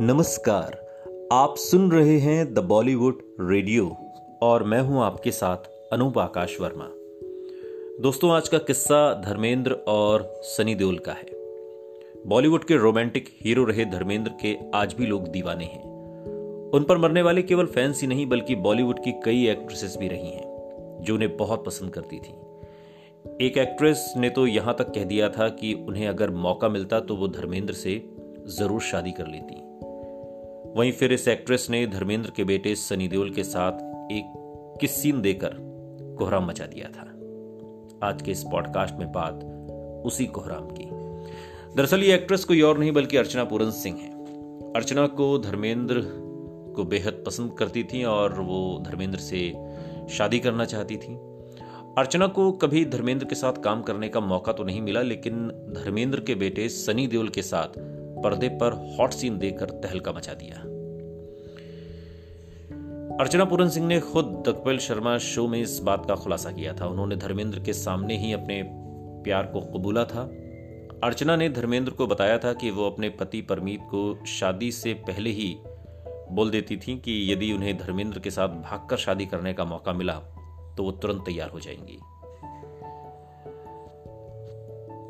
नमस्कार। आप सुन रहे हैं द बॉलीवुड रेडियो और मैं हूँ आपके साथ अनूप आकाश वर्मा। दोस्तों, आज का किस्सा धर्मेंद्र और सनी देओल का है। बॉलीवुड के रोमांटिक हीरो रहे धर्मेंद्र के आज भी लोग दीवाने हैं। उन पर मरने वाले केवल फैंस ही नहीं, बल्कि बॉलीवुड की कई एक्ट्रेसेस भी रही हैं, जो उन्हें बहुत पसंद करती थी। एक एक्ट्रेस ने तो यहाँ तक कह दिया था कि उन्हें अगर मौका मिलता तो वो धर्मेंद्र से ज़रूर शादी कर लेती। वहीं फिर इस एक्ट्रेस ने धर्मेंद्र के बेटे सनी देओल के साथ एक किस सीन देकर कोहराम मचा दिया था? आज के इस पॉडकास्ट में बात उसी कोहराम की। दरअसल ये एक्ट्रेस कोई और नहीं, बल्कि अर्चना पूरन सिंह है। अर्चना को धर्मेंद्र को बेहद पसंद करती थी और वो धर्मेंद्र से शादी करना चाहती थी। अर्चना को कभी धर्मेंद्र के साथ काम करने का मौका तो नहीं मिला, लेकिन धर्मेंद्र के बेटे सनी देओल के साथ पर्दे पर हॉट सीन देकर तहलका मचा दिया। अर्चना पूरन सिंह ने खुद दकपेल शर्मा शो में इस बात का खुलासा किया था। उन्होंने धर्मेंद्र के सामने ही अपने प्यार को कबूला था। अर्चना ने धर्मेंद्र को बताया था कि वो अपने पति परमीत को शादी से पहले ही बोल देती थी कि यदि उन्हें धर्मेंद्र के साथ भागकर शादी करने का मौका मिला तो वो तुरंत तैयार हो जाएँगी।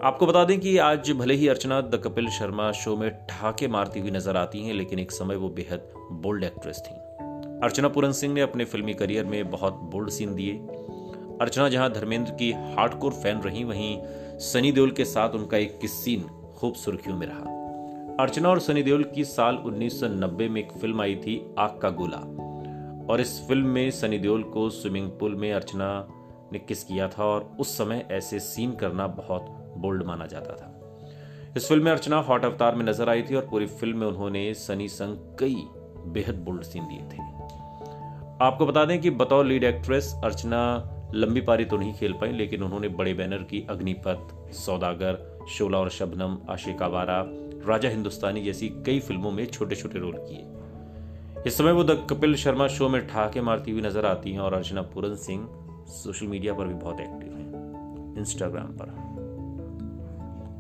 आपको बता दें कि आज भले ही अर्चना द कपिल शर्मा शो में ठहाके मारती हुई नज़र आती हैं, लेकिन एक समय वो बेहद बोल्ड एक्ट्रेस थी। अर्चना पूरन सिंह ने अपने फिल्मी करियर में बहुत बोल्ड सीन दिए। अर्चना जहाँ धर्मेंद्र की हार्डकोर फ़ैन रही, वहीं सनी देओल के साथ उनका एक किस सीन खूब सुर्खियों में रहा। अर्चना और सनी देओल की साल 1990 में एक फ़िल्म आई थी, आग का गोला। और इस फ़िल्म में सनी देओल को स्विमिंग पूल में अर्चना ने किस किया था, और उस समय ऐसे सीन करना बहुत बोल्ड माना जाता था। इस फ़िल्म में अर्चना हॉट अवतार में नज़र आई थी और पूरी फ़िल्म में उन्होंने सनी संग कई बेहद बोल्ड सीन दिए थे। आपको बता दें कि बतौर लीड एक्ट्रेस अर्चना लंबी पारी तो नहीं खेल पाई, लेकिन उन्होंने बड़े बैनर की अग्निपथ, सौदागर, शोला और शबनम, आशिका वारा राजा हिंदुस्तानी जैसी कई फ़िल्मों में छोटे छोटे रोल किए। इस समय वो द कपिल शर्मा शो में ठहाके मारती हुई नज़र आती हैं और अर्चना पूरन सिंह सोशल मीडिया पर भी बहुत एक्टिव हैं। इंस्टाग्राम पर।